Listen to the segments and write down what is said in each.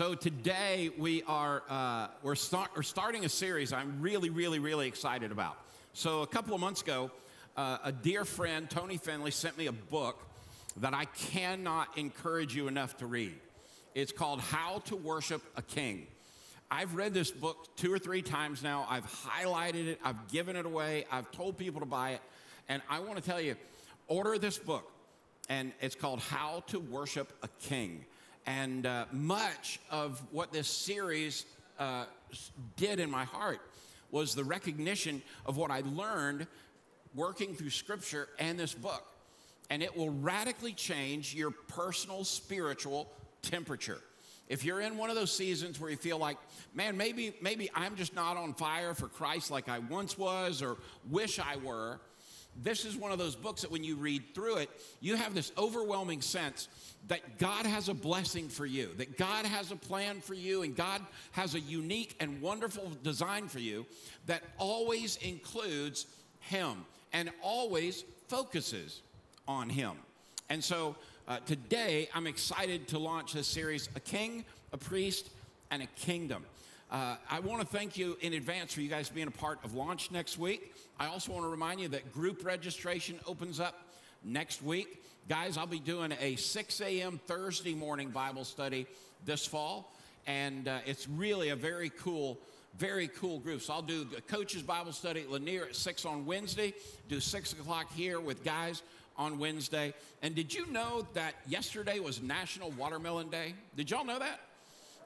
So today we are uh, we're, start, we're starting a series I'm really, really, really excited about. So a couple of months ago, uh, a dear friend, Tony Finley, sent me a book that I cannot encourage you enough to read. It's called How to Worship a King. I've read this book two or three times now. I've highlighted it, I've given it away, I've told people to buy it. And I want to tell you, order this book. And it's called How to Worship a King. And uh, much of what this series uh, did in my heart was the recognition of what I learned working through scripture and this book. And it will radically change your personal spiritual temperature. If you're in one of those seasons where you feel like, man, maybe, maybe I'm just not on fire for Christ like I once was or wish I were, this is one of those books that when you read through it, you have this overwhelming sense that God has a blessing for you, that God has a plan for you, and God has a unique and wonderful design for you that always includes Him and always focuses on Him. And so uh, today, I'm excited to launch this series A King, a Priest, and a Kingdom. Uh, I want to thank you in advance for you guys being a part of launch next week. I also want to remind you that group registration opens up next week. Guys, I'll be doing a 6 a.m. Thursday morning Bible study this fall, and uh, it's really a very cool very cool group. So I'll do the coaches Bible study at Lanier at 6 on Wednesday, do 6 o'clock here with guys on Wednesday. And did you know that yesterday was National Watermelon Day? Did y'all know that?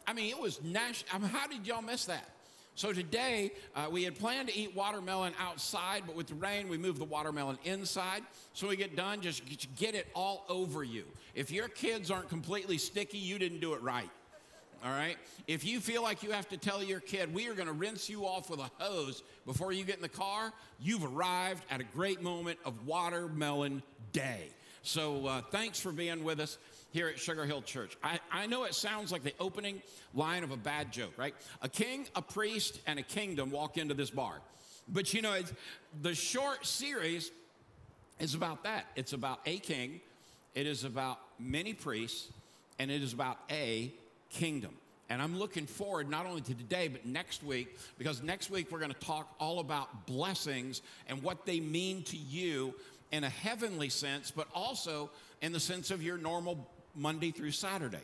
I mean, it was national. I mean, how did y'all miss that? So today, uh, we had planned to eat watermelon outside, but with the rain, we moved the watermelon inside. So we get done, just get it all over you. If your kids aren't completely sticky, you didn't do it right. All right? If you feel like you have to tell your kid, we are going to rinse you off with a hose before you get in the car, you've arrived at a great moment of watermelon day. So uh, thanks for being with us here at Sugar Hill Church. I, I know it sounds like the opening line of a bad joke, right? A king, a priest, and a kingdom walk into this bar. But you know, the short series is about that. It's about a king, it is about many priests, and it is about a kingdom. And I'm looking forward not only to today, but next week, because next week we're going to talk all about blessings and what they mean to you in a heavenly sense, but also in the sense of your normal Monday through Saturday.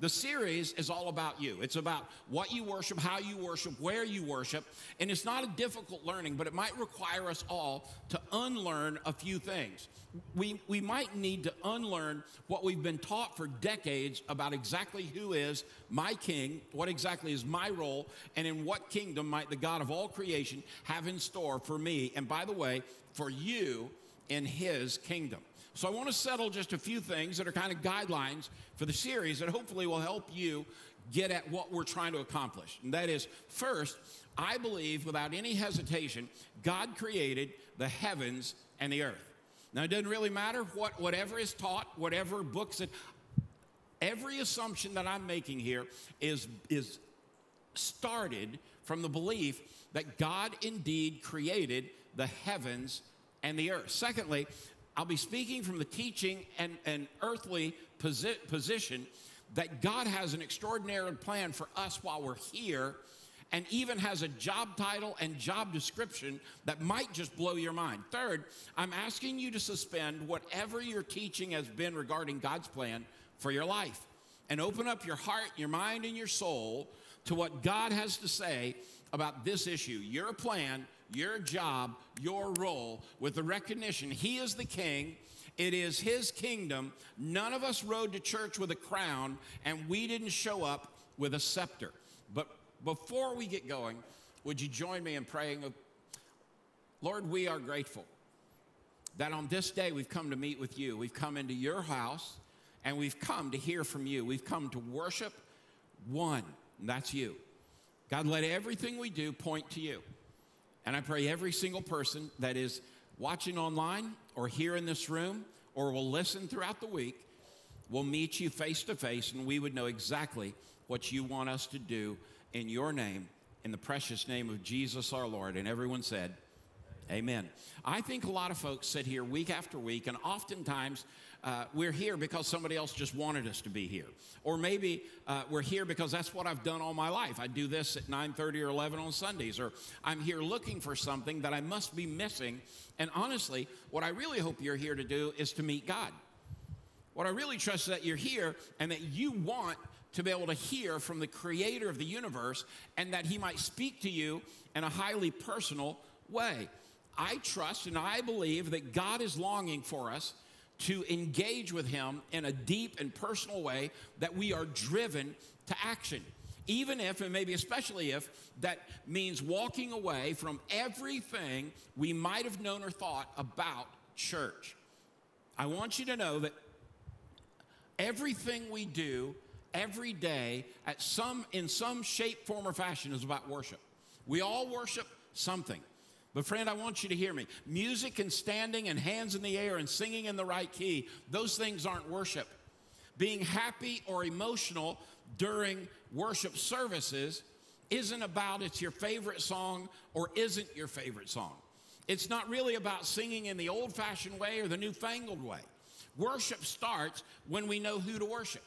The series is all about you. It's about what you worship, how you worship, where you worship. And it's not a difficult learning, but it might require us all to unlearn a few things. We, we might need to unlearn what we've been taught for decades about exactly who is my king, what exactly is my role, and in what kingdom might the God of all creation have in store for me, and by the way, for you in his kingdom. So I want to settle just a few things that are kind of guidelines for the series that hopefully will help you get at what we're trying to accomplish. And that is, first, I believe without any hesitation, God created the heavens and the earth. Now, it doesn't really matter what, whatever is taught, whatever books that, every assumption that I'm making here is, is started from the belief that God indeed created the heavens and the earth. Secondly, I'll be speaking from the teaching and, and earthly posi- position that God has an extraordinary plan for us while we're here and even has a job title and job description that might just blow your mind. Third, I'm asking you to suspend whatever your teaching has been regarding God's plan for your life and open up your heart, your mind, and your soul to what God has to say about this issue, your plan your job, your role, with the recognition He is the King. It is His kingdom. None of us rode to church with a crown, and we didn't show up with a scepter. But before we get going, would you join me in praying? Lord, we are grateful that on this day we've come to meet with you. We've come into your house and we've come to hear from you. We've come to worship one, and that's you. God, let everything we do point to you. And I pray every single person that is watching online or here in this room or will listen throughout the week will meet you face to face and we would know exactly what you want us to do in your name, in the precious name of Jesus our Lord. And everyone said, Amen. I think a lot of folks sit here week after week, and oftentimes uh, we're here because somebody else just wanted us to be here. Or maybe uh, we're here because that's what I've done all my life. I do this at 9:30 or 11 on Sundays. Or I'm here looking for something that I must be missing. And honestly, what I really hope you're here to do is to meet God. What I really trust is that you're here and that you want to be able to hear from the creator of the universe and that he might speak to you in a highly personal way. I trust and I believe that God is longing for us to engage with Him in a deep and personal way that we are driven to action. Even if, and maybe especially if, that means walking away from everything we might have known or thought about church. I want you to know that everything we do every day at some in some shape form or fashion is about worship we all worship something but, friend, I want you to hear me. Music and standing and hands in the air and singing in the right key, those things aren't worship. Being happy or emotional during worship services isn't about it's your favorite song or isn't your favorite song. It's not really about singing in the old fashioned way or the newfangled way. Worship starts when we know who to worship.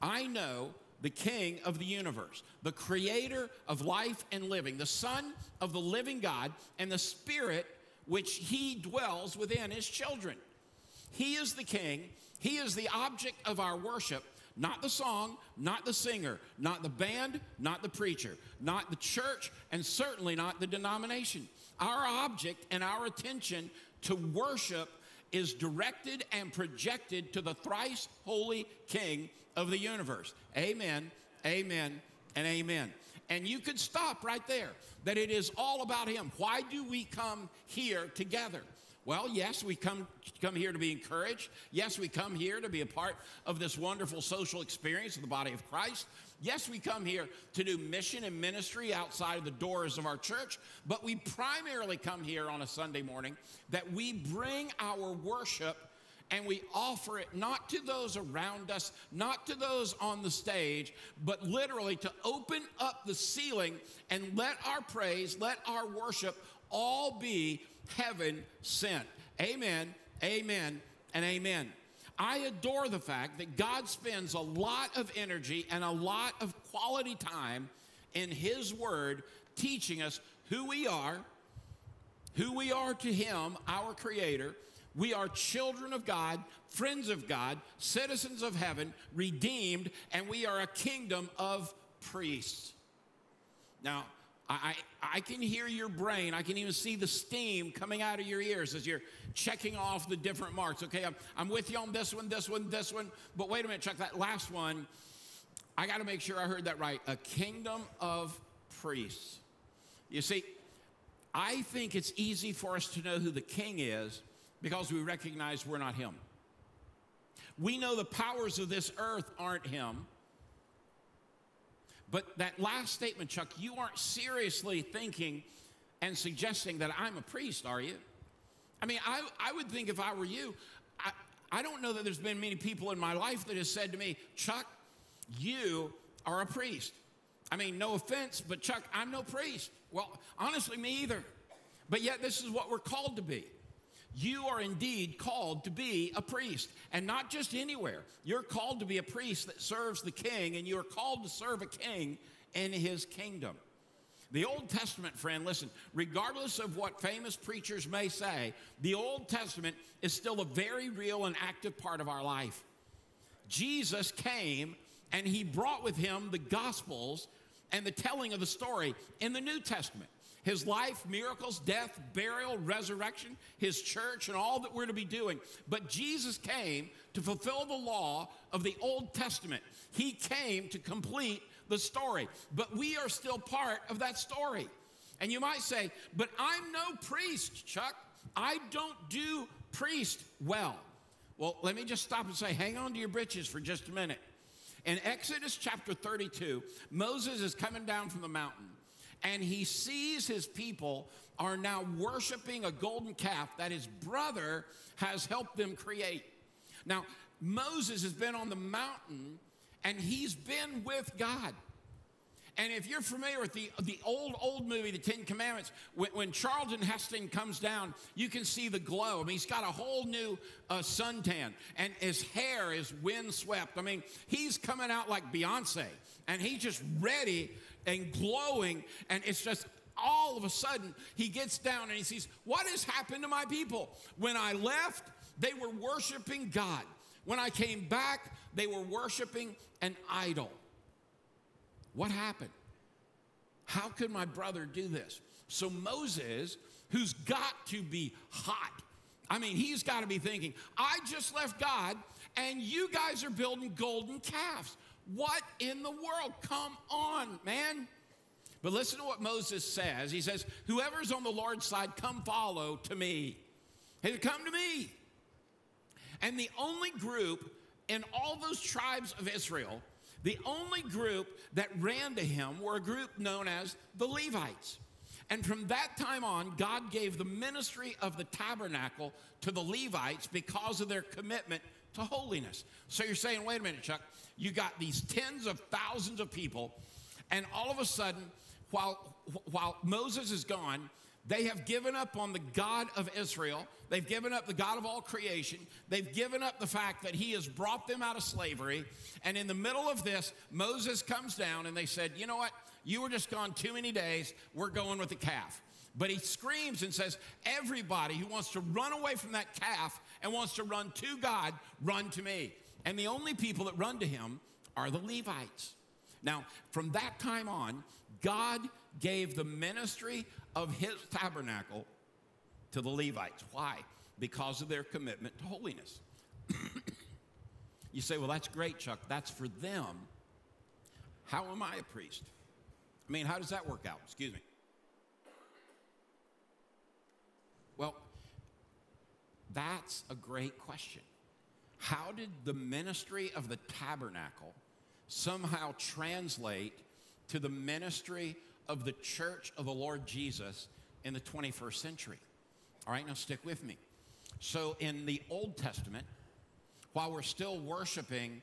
I know the King of the universe, the creator of life and living, the Son of the living God, and the Spirit which he dwells within his children. He is the King, he is the object of our worship. Not the song, not the singer, not the band, not the preacher, not the church, and certainly not the denomination. Our object and our attention to worship is directed and projected to the thrice holy King of the universe. Amen, amen, and amen. And you could stop right there, that it is all about Him. Why do we come here together? Well, yes, we come, come here to be encouraged. Yes, we come here to be a part of this wonderful social experience of the body of Christ. Yes, we come here to do mission and ministry outside of the doors of our church, but we primarily come here on a Sunday morning that we bring our worship and we offer it not to those around us, not to those on the stage, but literally to open up the ceiling and let our praise, let our worship all be heaven sent. Amen, amen, and amen. I adore the fact that God spends a lot of energy and a lot of quality time in His Word teaching us who we are, who we are to Him, our Creator we are children of God, friends of God, citizens of heaven, redeemed, and we are a kingdom of priests. Now, I, I can hear your brain. I can even see the steam coming out of your ears as you're checking off the different marks. Okay, I'm, I'm with you on this one, this one, this one. But wait a minute, Chuck, that last one, I got to make sure I heard that right. A kingdom of priests. You see, I think it's easy for us to know who the king is because we recognize we're not Him. We know the powers of this earth aren't Him. But that last statement, Chuck, you aren't seriously thinking and suggesting that I'm a priest, are you? I mean, I, I would think if I were you, I, I don't know that there's been many people in my life that have said to me, Chuck, you are a priest. I mean, no offense, but Chuck, I'm no priest. Well, honestly, me either. But yet, this is what we're called to be. You are indeed called to be a priest, and not just anywhere. You're called to be a priest that serves the king, and you are called to serve a king in his kingdom. The Old Testament, friend, listen, regardless of what famous preachers may say, the Old Testament is still a very real and active part of our life. Jesus came and he brought with him the Gospels and the telling of the story in the New Testament his life, miracles, death, burial, resurrection, his church, and all that we're to be doing. But Jesus came to fulfill the law of the Old Testament. He came to complete the story. But we are still part of that story. And you might say, but I'm no priest, Chuck. I don't do priest well. Well, let me just stop and say, hang on to your britches for just a minute. In Exodus chapter 32, Moses is coming down from the mountain and he sees his people are now worshiping a golden calf that his brother has helped them create. Now, Moses has been on the mountain and he's been with God. And if you're familiar with the, the old, old movie, The Ten Commandments, when, when Charlton Heston comes down, you can see the glow. I mean, he's got a whole new uh, suntan, and his hair is windswept. I mean, he's coming out like Beyonce, and he's just ready and glowing, and it's just all of a sudden he gets down and he sees, What has happened to my people? When I left, they were worshiping God. When I came back, they were worshiping an idol. What happened? How could my brother do this? So Moses, who's got to be hot, I mean, he's got to be thinking, I just left God and you guys are building golden calves. What in the world? Come on, man. But listen to what Moses says. He says, Whoever's on the Lord's side, come follow to me. Hey, come to me. And the only group in all those tribes of Israel the only group that ran to him were a group known as the Levites. And from that time on, God gave the ministry of the tabernacle to the Levites because of their commitment to holiness. So you're saying, wait a minute, Chuck, you got these tens of thousands of people, and all of a sudden, while, while Moses is gone, they have given up on the God of Israel. They've given up the God of all creation. They've given up the fact that He has brought them out of slavery. And in the middle of this, Moses comes down and they said, You know what? You were just gone too many days. We're going with the calf. But he screams and says, Everybody who wants to run away from that calf and wants to run to God, run to me. And the only people that run to him are the Levites. Now, from that time on, God gave the ministry of his tabernacle to the Levites. Why? Because of their commitment to holiness. you say, well, that's great, Chuck. That's for them. How am I a priest? I mean, how does that work out? Excuse me. Well, that's a great question. How did the ministry of the tabernacle somehow translate to the ministry of the church of the Lord Jesus in the 21st century. All right, now stick with me. So, in the Old Testament, while we're still worshiping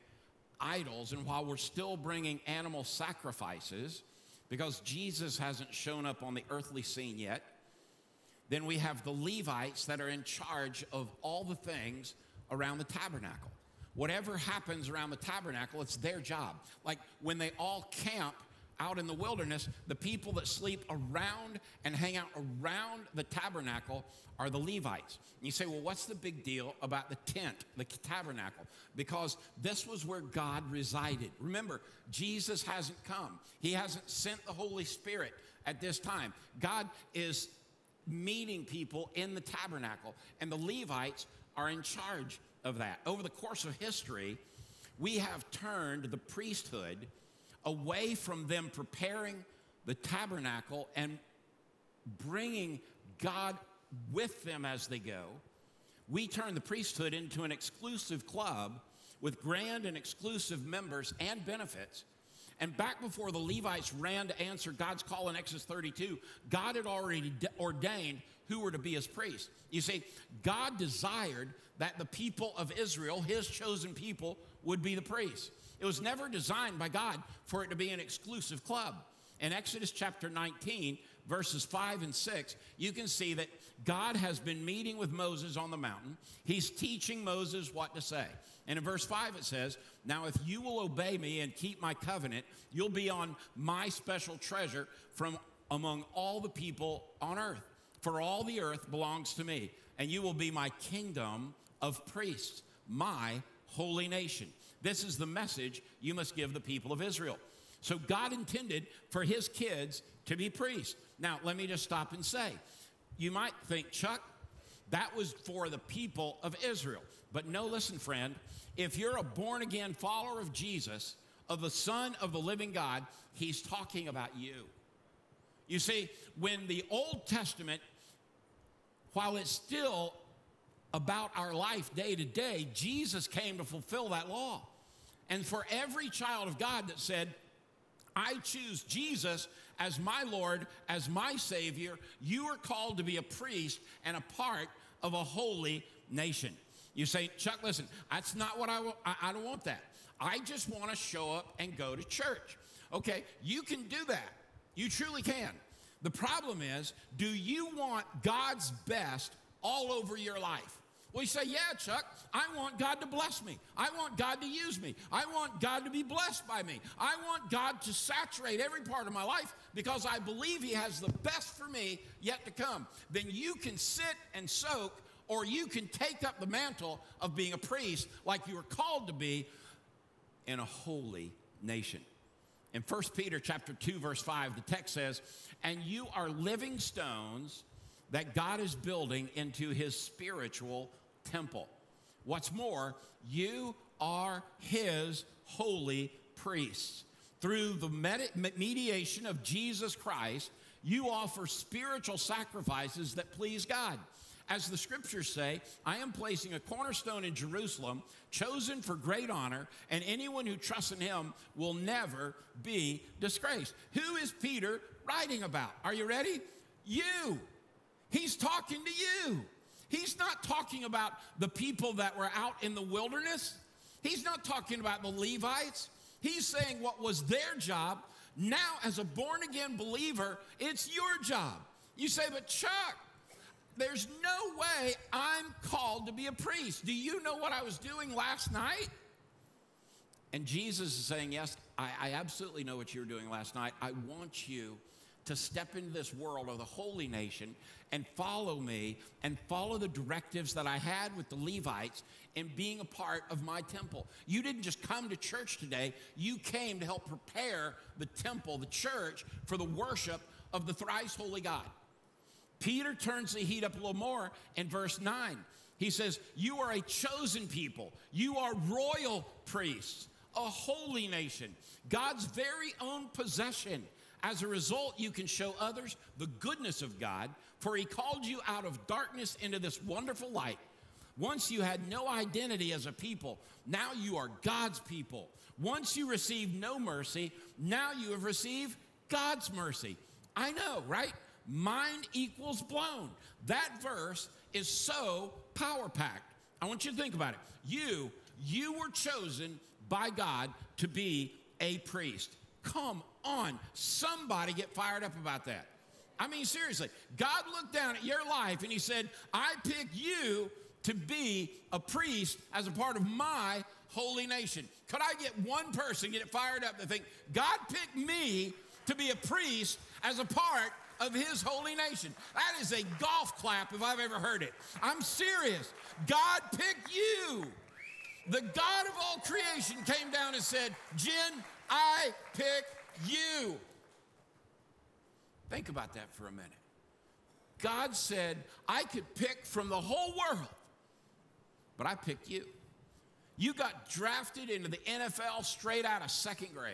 idols and while we're still bringing animal sacrifices, because Jesus hasn't shown up on the earthly scene yet, then we have the Levites that are in charge of all the things around the tabernacle. Whatever happens around the tabernacle, it's their job. Like when they all camp out in the wilderness, the people that sleep around and hang out around the tabernacle are the Levites. And you say, well, what's the big deal about the tent, the tabernacle? Because this was where God resided. Remember, Jesus hasn't come, He hasn't sent the Holy Spirit at this time. God is meeting people in the tabernacle, and the Levites are in charge of that. Over the course of history, we have turned the priesthood away from them preparing the tabernacle and bringing God with them as they go, we turn the priesthood into an exclusive club with grand and exclusive members and benefits. And back before the Levites ran to answer God's call in Exodus 32, God had already ordained who were to be his priests. You see, God desired that the people of Israel, his chosen people, would be the priests. It was never designed by God for it to be an exclusive club. In Exodus chapter 19, verses 5 and 6, you can see that God has been meeting with Moses on the mountain. He's teaching Moses what to say. And in verse 5, it says, Now if you will obey me and keep my covenant, you'll be on my special treasure from among all the people on earth. For all the earth belongs to me, and you will be my kingdom of priests, my holy nation. This is the message you must give the people of Israel. So God intended for his kids to be priests. Now, let me just stop and say, you might think, Chuck, that was for the people of Israel. But no, listen, friend, if you're a born again follower of Jesus, of the Son of the living God, he's talking about you. You see, when the Old Testament, while it's still about our life day to day, Jesus came to fulfill that law. And for every child of God that said, I choose Jesus as my Lord, as my Savior, you are called to be a priest and a part of a holy nation. You say, Chuck, listen, that's not what I want. I, don't want that. I just want to show up and go to church. Okay, you can do that. You truly can. The problem is, do you want God's best all over your life? You say, Yeah, Chuck, I want God to bless me. I want God to use me. I want God to be blessed by me. I want God to saturate every part of my life because I believe He has the best for me yet to come. Then you can sit and soak, or you can take up the mantle of being a priest like you were called to be in a holy nation. In 1 Peter chapter 2 verse 5 the text says, "And you are living stones that God is building into his spiritual temple. What's more, you are his holy priests. Through the mediation of Jesus Christ, you offer spiritual sacrifices that please God. As the scriptures say, I am placing a cornerstone in Jerusalem, chosen for great honor, and anyone who trusts in him will never be disgraced. Who is Peter writing about? Are you ready? You. He's talking to you. He's not talking about the people that were out in the wilderness. He's not talking about the Levites. He's saying what was their job. Now, as a born again believer, it's your job. You say, but Chuck, there's no way I'm called to be a priest. Do you know what I was doing last night? And Jesus is saying, Yes, I, I absolutely know what you were doing last night. I want you to step into this world of the holy nation and follow me and follow the directives that I had with the Levites in being a part of my temple. You didn't just come to church today, you came to help prepare the temple, the church, for the worship of the thrice holy God. Peter turns the heat up a little more in verse 9. He says, You are a chosen people, you are royal priests, a holy nation, God's very own possession. As a result, you can show others the goodness of God, for He called you out of darkness into this wonderful light. Once you had no identity as a people, now you are God's people. Once you received no mercy, now you have received God's mercy. I know, right? Mind equals blown. That verse is so power packed. I want you to think about it. You, you were chosen by God to be a priest. Come on. Somebody get fired up about that. I mean, seriously, God looked down at your life and He said, I pick you to be a priest as a part of my holy nation. Could I get one person get it fired up to think, God picked me to be a priest as a part of his holy nation. That is a golf clap if I've ever heard it. I'm serious. God picked you. The God of all creation came down and said, Jen, I pick you. Think about that for a minute. God said, I could pick from the whole world, but I picked you. You got drafted into the NFL straight out of second grade.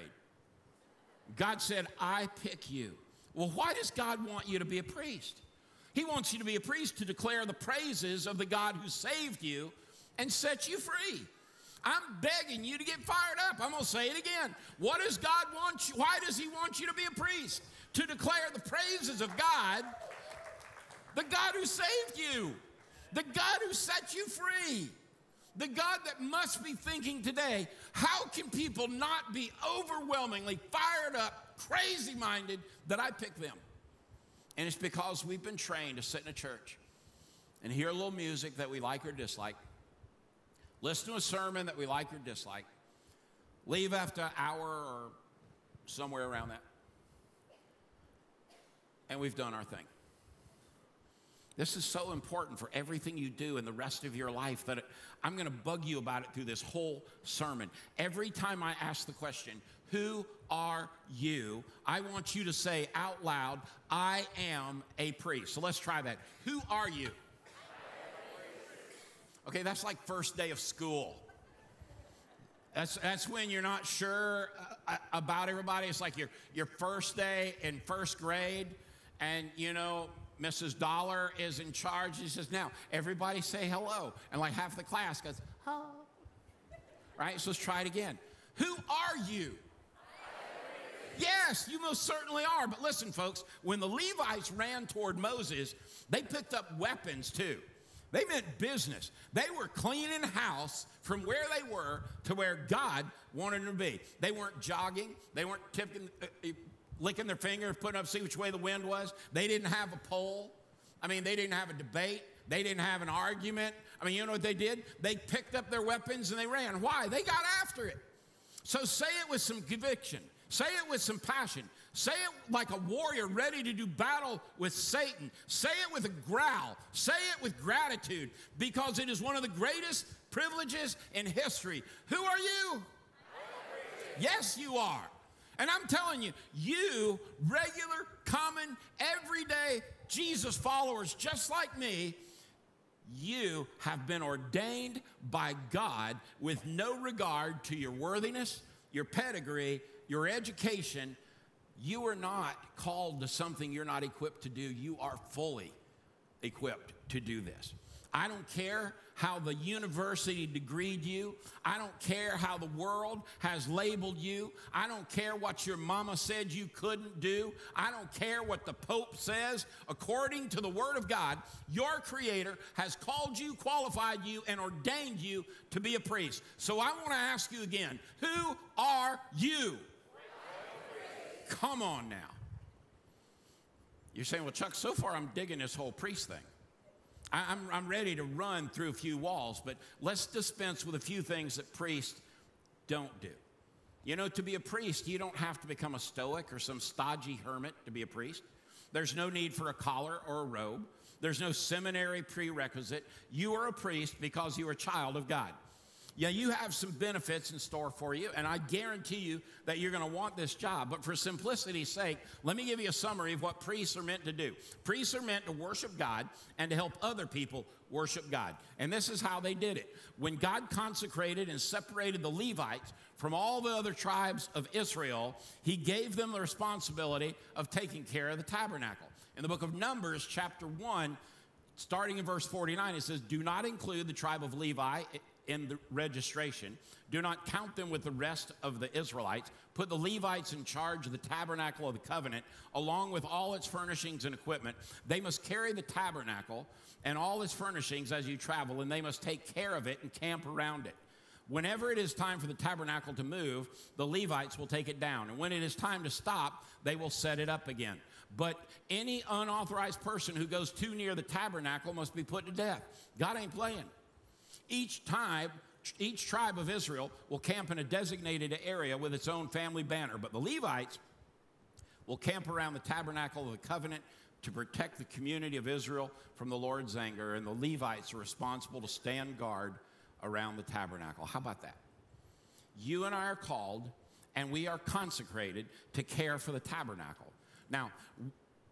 God said, I pick you. Well, why does God want you to be a priest? He wants you to be a priest to declare the praises of the God who saved you and set you free. I'm begging you to get fired up. I'm going to say it again. What does God want you? Why does He want you to be a priest? To declare the praises of God, the God who saved you, the God who set you free, the God that must be thinking today how can people not be overwhelmingly fired up, crazy minded that I pick them? And it's because we've been trained to sit in a church and hear a little music that we like or dislike listen to a sermon that we like or dislike, leave after an hour or somewhere around that, and we've done our thing. This is so important for everything you do in the rest of your life that it, I'm going to bug you about it through this whole sermon. Every time I ask the question, Who are you? I want you to say out loud, I am a priest. So let's try that. Who are you? Okay, that's like first day of school. That's, that's when you're not sure uh, uh, about everybody. It's like your, your first day in first grade, and you know, Mrs. Dollar is in charge. She says, Now, everybody say hello. And like half the class goes, Hello. Right? So let's try it again. Who are you? Yes, you most certainly are. But listen, folks, when the Levites ran toward Moses, they picked up weapons too. They meant business. They were cleaning house from where they were to where God wanted them to be. They weren't jogging. They weren't tipping, uh, uh, licking their finger, putting up, see which way the wind was. They didn't have a poll. I mean, they didn't have a debate. They didn't have an argument. I mean, you know what they did? They picked up their weapons and they ran. Why? They got after it. So say it with some conviction. Say it with some passion. Say it like a warrior ready to do battle with Satan. Say it with a growl. Say it with gratitude because it is one of the greatest privileges in history. Who are you? Yes, you are. And I'm telling you, you, regular, common, everyday Jesus followers, just like me, you have been ordained by God with no regard to your worthiness, your pedigree, your education, you are not called to something you're not equipped to do. You are fully equipped to do this. I don't care how the university degreed you. I don't care how the world has labeled you. I don't care what your mama said you couldn't do. I don't care what the Pope says. According to the Word of God, your Creator has called you, qualified you, and ordained you to be a priest. So I want to ask you again who are you? Come on now. You're saying, well, Chuck, so far I'm digging this whole priest thing. I, am I'm ready to run through a few walls, but let's dispense with a few things that priests don't do. You know, to be a priest, you don't have to become a stoic or some stodgy hermit to be a priest. There's no need for a collar or a robe. There's no seminary prerequisite. You are a priest because you are a child of God. Yeah, you have some benefits in store for you, and I guarantee you that you're going to want this job. But for simplicity's sake, let me give you a summary of what priests are meant to do. Priests are meant to worship God and to help other people worship God. And this is how they did it. When God consecrated and separated the Levites from all the other tribes of Israel, he gave them the responsibility of taking care of the tabernacle. In the book of Numbers, chapter 1, starting in verse 49, it says, Do not include the tribe of Levi in the registration. Do not count them with the rest of the Israelites. Put the Levites in charge of the tabernacle of the covenant, along with all its furnishings and equipment. They must carry the tabernacle and all its furnishings as you travel, and they must take care of it and camp around it. Whenever it is time for the tabernacle to move, the Levites will take it down. And when it is time to stop, they will set it up again. But any unauthorized person who goes too near the tabernacle must be put to death. God ain't playing. Each tribe, each tribe of Israel will camp in a designated area with its own family banner, but the Levites will camp around the tabernacle of the covenant to protect the community of Israel from the Lord's anger, and the Levites are responsible to stand guard around the tabernacle. How about that? You and I are called, and we are consecrated to care for the tabernacle. Now,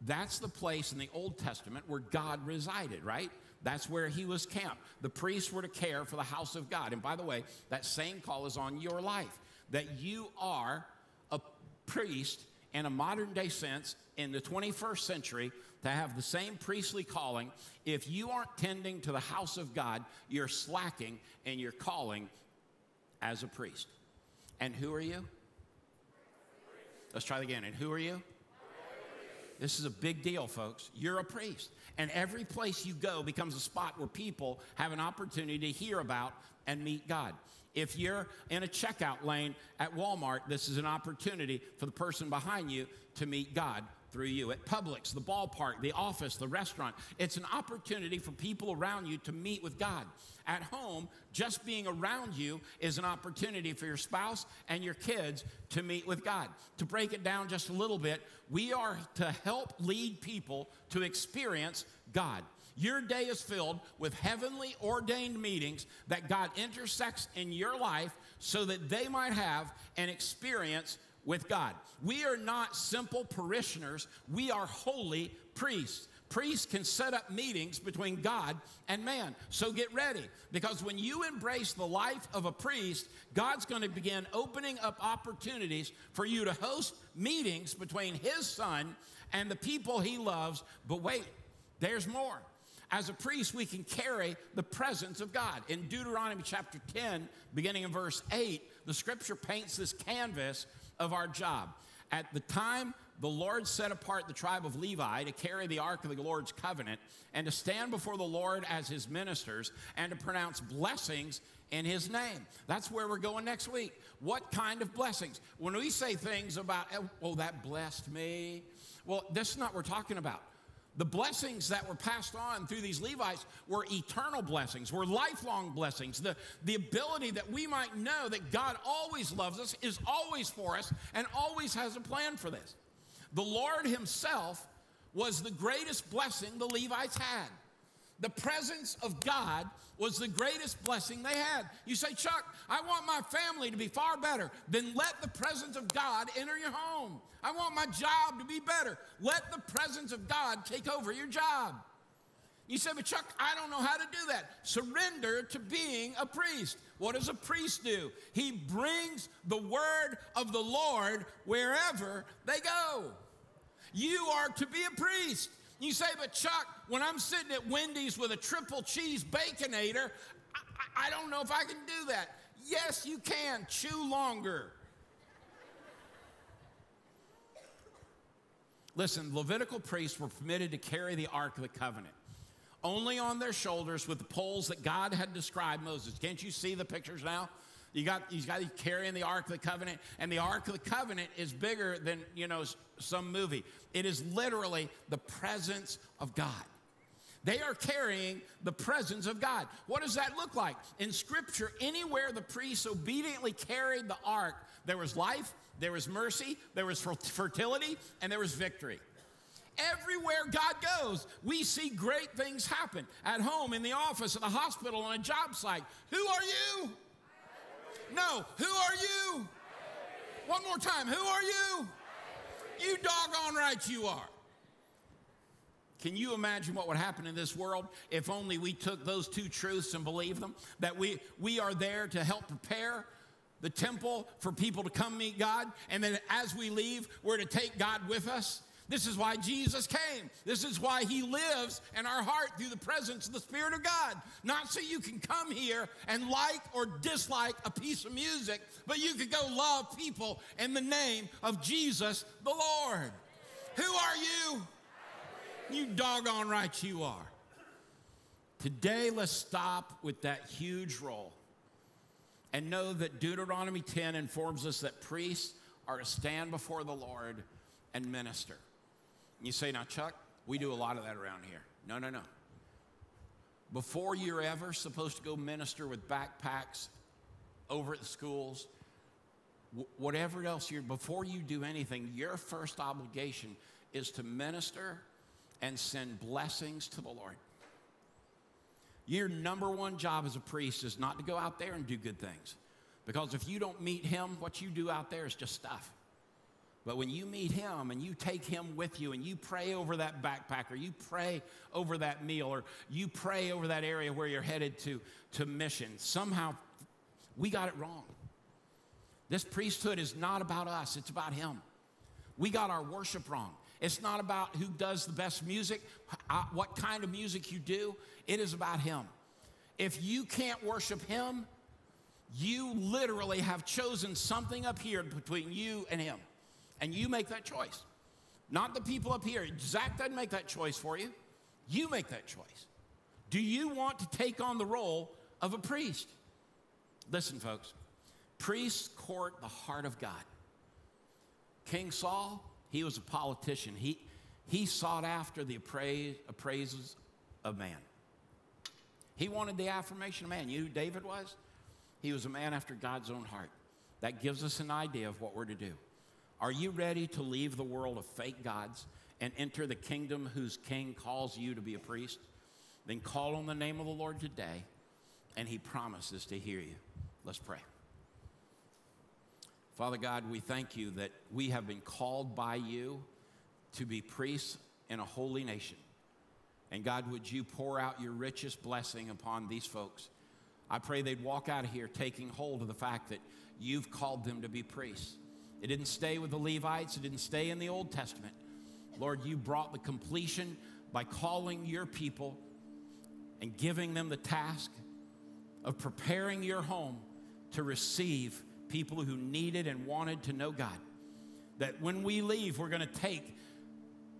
that's the place in the Old Testament where God resided, right? That's where he was camped. The priests were to care for the house of God. And by the way, that same call is on your life that you are a priest in a modern day sense in the 21st century to have the same priestly calling. If you aren't tending to the house of God, you're slacking in your calling as a priest. And who are you? Let's try it again. And who are you? This is a big deal, folks. You're a priest. And every place you go becomes a spot where people have an opportunity to hear about and meet God. If you're in a checkout lane at Walmart, this is an opportunity for the person behind you to meet God through you. At Publix, the ballpark, the office, the restaurant, it's an opportunity for people around you to meet with God. At home, just being around you is an opportunity for your spouse and your kids to meet with God. To break it down just a little bit, we are to help lead people to experience God. Your day is filled with heavenly ordained meetings that God intersects in your life so that they might have an experience with God. We are not simple parishioners, we are holy priests. Priests can set up meetings between God and man. So get ready because when you embrace the life of a priest, God's going to begin opening up opportunities for you to host meetings between His Son and the people He loves. But wait, there's more. As a priest, we can carry the presence of God. In Deuteronomy chapter 10, beginning in verse 8, the scripture paints this canvas of our job. At the time the Lord set apart the tribe of Levi to carry the ark of the Lord's covenant and to stand before the Lord as his ministers and to pronounce blessings in his name. That's where we're going next week. What kind of blessings? When we say things about, oh, that blessed me, well, this is not what we're talking about. The blessings that were passed on through these Levites were eternal blessings, were lifelong blessings. The, the ability that we might know that God always loves us, is always for us, and always has a plan for this. The Lord Himself was the greatest blessing the Levites had. The presence of God was the greatest blessing they had. You say, Chuck, I want my family to be far better. Then let the presence of God enter your home. I want my job to be better. Let the presence of God take over your job. You say, but Chuck, I don't know how to do that. Surrender to being a priest. What does a priest do? He brings the word of the Lord wherever they go. You are to be a priest. You say, but Chuck, when I'm sitting at Wendy's with a triple cheese baconator, I, I don't know if I can do that. Yes, you can. Chew longer. Listen, Levitical priests were permitted to carry the Ark of the Covenant only on their shoulders with the poles that God had described Moses. Can't you see the pictures now? You got he's got he's carrying the Ark of the Covenant, and the Ark of the Covenant is bigger than you know some movie. It is literally the presence of God. They are carrying the presence of God. What does that look like? In Scripture, anywhere the priests obediently carried the ark, there was life, there was mercy, there was fertility, and there was victory. Everywhere God goes, we see great things happen at home, in the office, at the hospital, on a job site. Who are you? No, who are you? One more time, who are you? You doggone right you are. Can you imagine what would happen in this world if only we took those two truths and believed them? That we, we are there to help prepare the temple for people to come meet God, and then as we leave, we're to take God with us. This is why Jesus came. This is why he lives in our heart through the presence of the Spirit of God. Not so you can come here and like or dislike a piece of music, but you could go love people in the name of Jesus the Lord. Who are you? You doggone right you are. Today, let's stop with that huge role and know that Deuteronomy 10 informs us that priests are to stand before the Lord and minister. You say, now, Chuck, we do a lot of that around here. No, no, no. Before you're ever supposed to go minister with backpacks over at the schools, whatever else you're, before you do anything, your first obligation is to minister and send blessings to the Lord. Your number one job as a priest is not to go out there and do good things. Because if you don't meet Him, what you do out there is just stuff. But when you meet him and you take him with you and you pray over that backpack or you pray over that meal or you pray over that area where you're headed to, to mission, somehow we got it wrong. This priesthood is not about us, it's about him. We got our worship wrong. It's not about who does the best music, what kind of music you do. It is about him. If you can't worship him, you literally have chosen something up here between you and him. And you make that choice. Not the people up here. Zach doesn't make that choice for you. You make that choice. Do you want to take on the role of a priest? Listen, folks, priests court the heart of God. King Saul, he was a politician. He, he sought after the appraise, appraises of man. He wanted the affirmation of man. You David was? He was a man after God's own heart. That gives us an idea of what we're to do. Are you ready to leave the world of fake gods and enter the kingdom whose king calls you to be a priest? Then call on the name of the Lord today, and he promises to hear you. Let's pray. Father God, we thank you that we have been called by you to be priests in a holy nation. And God, would you pour out your richest blessing upon these folks? I pray they'd walk out of here taking hold of the fact that you've called them to be priests. It didn't stay with the Levites, it didn't stay in the Old Testament. Lord, you brought the completion by calling your people and giving them the task of preparing your home to receive people who needed and wanted to know God. That when we leave, we're going to take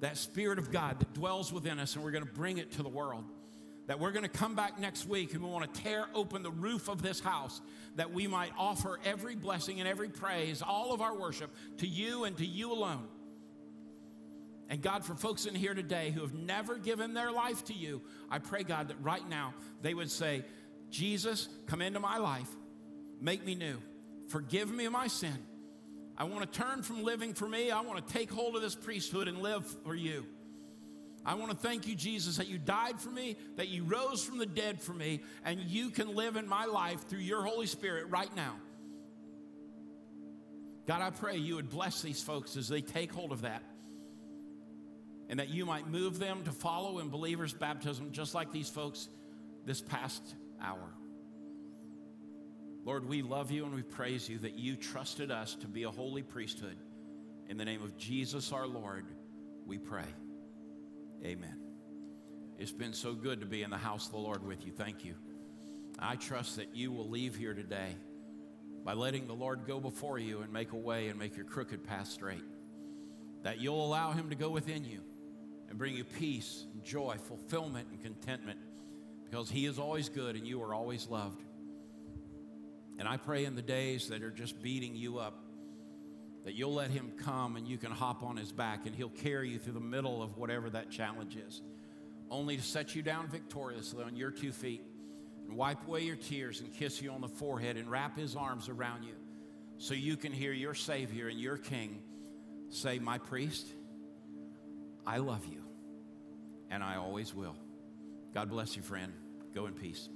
that Spirit of God that dwells within us and we're going to bring it to the world. That we're going to come back next week and we want to tear open the roof of this house that we might offer every blessing and every praise, all of our worship to you and to you alone. And God, for folks in here today who have never given their life to you, I pray, God, that right now they would say, Jesus, come into my life, make me new, forgive me of my sin. I want to turn from living for me. I want to take hold of this priesthood and live for you. I want to thank you, Jesus, that you died for me, that you rose from the dead for me, and you can live in my life through your Holy Spirit right now. God, I pray you would bless these folks as they take hold of that, and that you might move them to follow in believers' baptism, just like these folks this past hour. Lord, we love you and we praise you that you trusted us to be a holy priesthood. In the name of Jesus our Lord, we pray. Amen. It's been so good to be in the house of the Lord with you. Thank you. I trust that you will leave here today by letting the Lord go before you and make a way and make your crooked path straight. That you'll allow Him to go within you and bring you peace, and joy, fulfillment, and contentment because He is always good and you are always loved. And I pray in the days that are just beating you up that you'll let him come and you can hop on his back and he'll carry you through the middle of whatever that challenge is, only to set you down victoriously on your two feet and wipe away your tears and kiss you on the forehead and wrap his arms around you so you can hear your Savior and your King say, My priest, I love you and I always will. God bless you, friend. Go in peace.